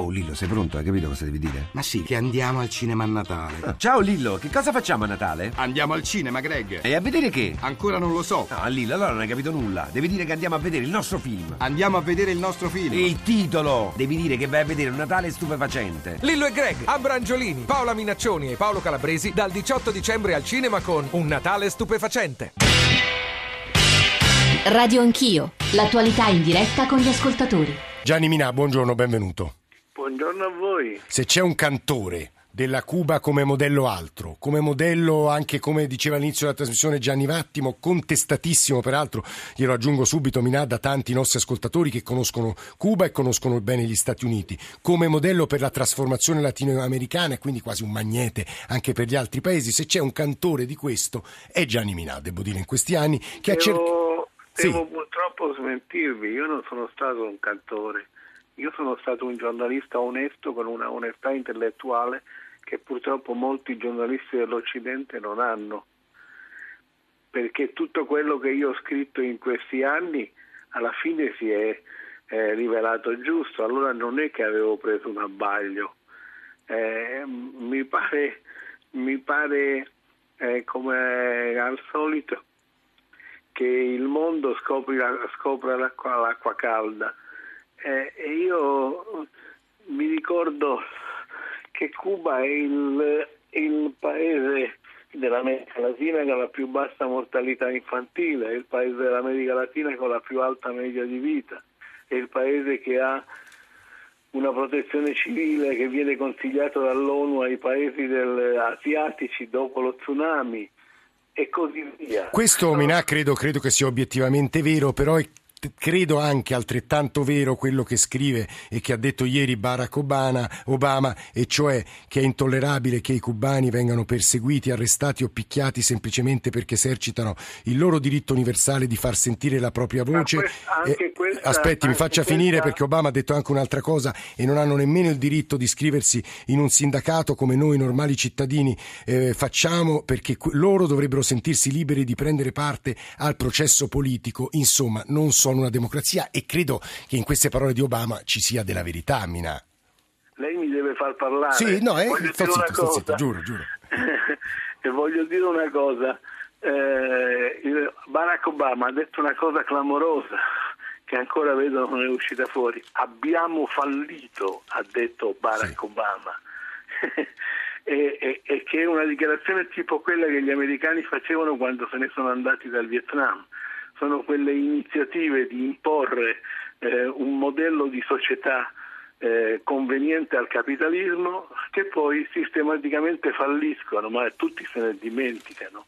Oh Lillo, sei pronto? Hai capito cosa devi dire? Ma sì, che andiamo al cinema a Natale. Ah, ciao Lillo, che cosa facciamo a Natale? Andiamo al cinema, Greg. E a vedere che? Ancora non lo so. No, Lillo, allora non hai capito nulla. Devi dire che andiamo a vedere il nostro film. Andiamo a vedere il nostro film. Il titolo! Devi dire che vai a vedere un Natale stupefacente. Lillo e Greg, Ambrangiolini, Paola Minaccioni e Paolo Calabresi dal 18 dicembre al cinema con Un Natale stupefacente. Radio Anch'io, l'attualità in diretta con gli ascoltatori. Gianni Minà, buongiorno, benvenuto. Buongiorno a voi. Se c'è un cantore della Cuba come modello altro, come modello anche come diceva all'inizio della trasmissione Gianni Vattimo, contestatissimo peraltro, glielo aggiungo subito Minà da tanti nostri ascoltatori che conoscono Cuba e conoscono bene gli Stati Uniti, come modello per la trasformazione latinoamericana e quindi quasi un magnete anche per gli altri paesi, se c'è un cantore di questo è Gianni Minà, devo dire in questi anni, che devo, ha cercato... Devo sì. purtroppo smentirvi, io non sono stato un cantore. Io sono stato un giornalista onesto con una onestà intellettuale che purtroppo molti giornalisti dell'Occidente non hanno, perché tutto quello che io ho scritto in questi anni alla fine si è eh, rivelato giusto, allora non è che avevo preso un abbaglio, eh, mi pare, mi pare eh, come al solito che il mondo scopre l'acqua, l'acqua calda eh, e io mi ricordo che Cuba è il, il paese dell'America Latina ha la più bassa mortalità infantile, è il paese dell'America Latina con la più alta media di vita, è il paese che ha una protezione civile che viene consigliata dall'ONU ai paesi del, asiatici dopo lo tsunami e così via. Questo Minà credo, credo che sia obiettivamente vero, però è credo anche altrettanto vero quello che scrive e che ha detto ieri Barack Obama, Obama, e cioè che è intollerabile che i cubani vengano perseguiti, arrestati o picchiati semplicemente perché esercitano il loro diritto universale di far sentire la propria voce. Questa, questa, aspetti, mi faccia questa... finire perché Obama ha detto anche un'altra cosa e non hanno nemmeno il diritto di iscriversi in un sindacato come noi normali cittadini eh, facciamo perché loro dovrebbero sentirsi liberi di prendere parte al processo politico. Insomma, non so sono una democrazia e credo che in queste parole di Obama ci sia della verità, Mina. Lei mi deve far parlare. Sì, no, eh, sto zitto, sto zitto, giuro, giuro. e voglio dire una cosa. Eh, Barack Obama ha detto una cosa clamorosa che ancora vedo non è uscita fuori. Abbiamo fallito, ha detto Barack sì. Obama. e, e, e, che è una dichiarazione tipo quella che gli americani facevano quando se ne sono andati dal Vietnam sono quelle iniziative di imporre eh, un modello di società eh, conveniente al capitalismo che poi sistematicamente falliscono, ma tutti se ne dimenticano.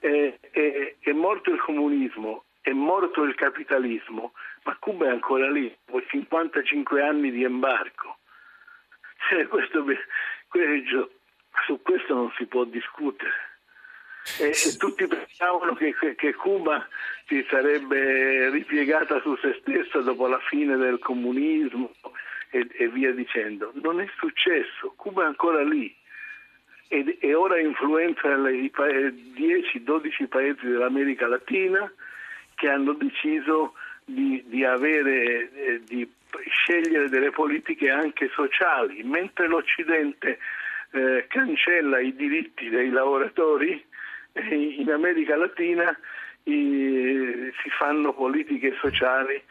È, è, è morto il comunismo, è morto il capitalismo, ma Cuba è ancora lì, dopo 55 anni di embargo. Cioè, questo, questo, su questo non si può discutere e, e tutti pensavano che, che, che, Cuba si sarebbe ripiegata su se stessa dopo la fine del comunismo e, e via dicendo. Non è successo, Cuba è ancora lì e, e ora influenza i 10-12 paesi dell'America Latina che hanno deciso di, di, avere, eh, di scegliere delle politiche anche sociali, mentre l'Occidente eh, cancella i diritti dei lavoratori, in America Latina i, si fanno politiche sociali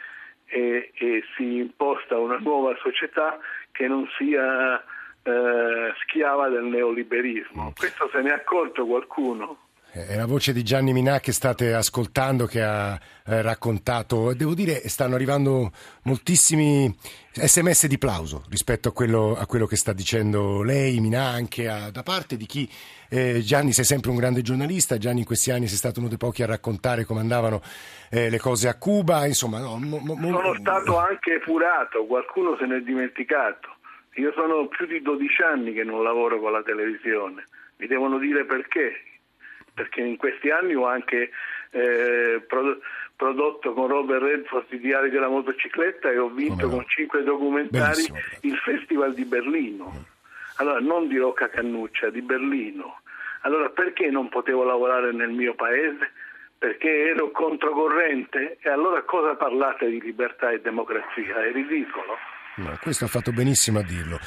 e, e, si imposta una nuova società che non sia eh, schiava del neoliberismo. Questo se ne è accorto qualcuno? È la voce di Gianni Minà che state ascoltando, che ha eh, raccontato. Devo dire, stanno arrivando moltissimi sms di plauso rispetto a quello, a quello che sta dicendo lei, Minà, anche a, da parte di chi. Eh, Gianni, sei sempre un grande giornalista. Gianni, in questi anni sei stato uno dei pochi a raccontare come andavano eh, le cose a Cuba. Insomma, no, mo, mo, sono stato anche furato, qualcuno se ne è dimenticato. Io sono più di 12 anni che non lavoro con la televisione. Mi devono dire perché perché in questi anni ho anche eh, prodotto con Robert Redford i diari della motocicletta e ho vinto con cinque documentari il Festival di Berlino. Mm. Allora, non di Rocca Cannuccia, di Berlino. Allora, perché non potevo lavorare nel mio paese? Perché ero controcorrente? E allora cosa parlate di libertà e democrazia? È ridicolo. No, questo ha fatto benissimo a dirlo.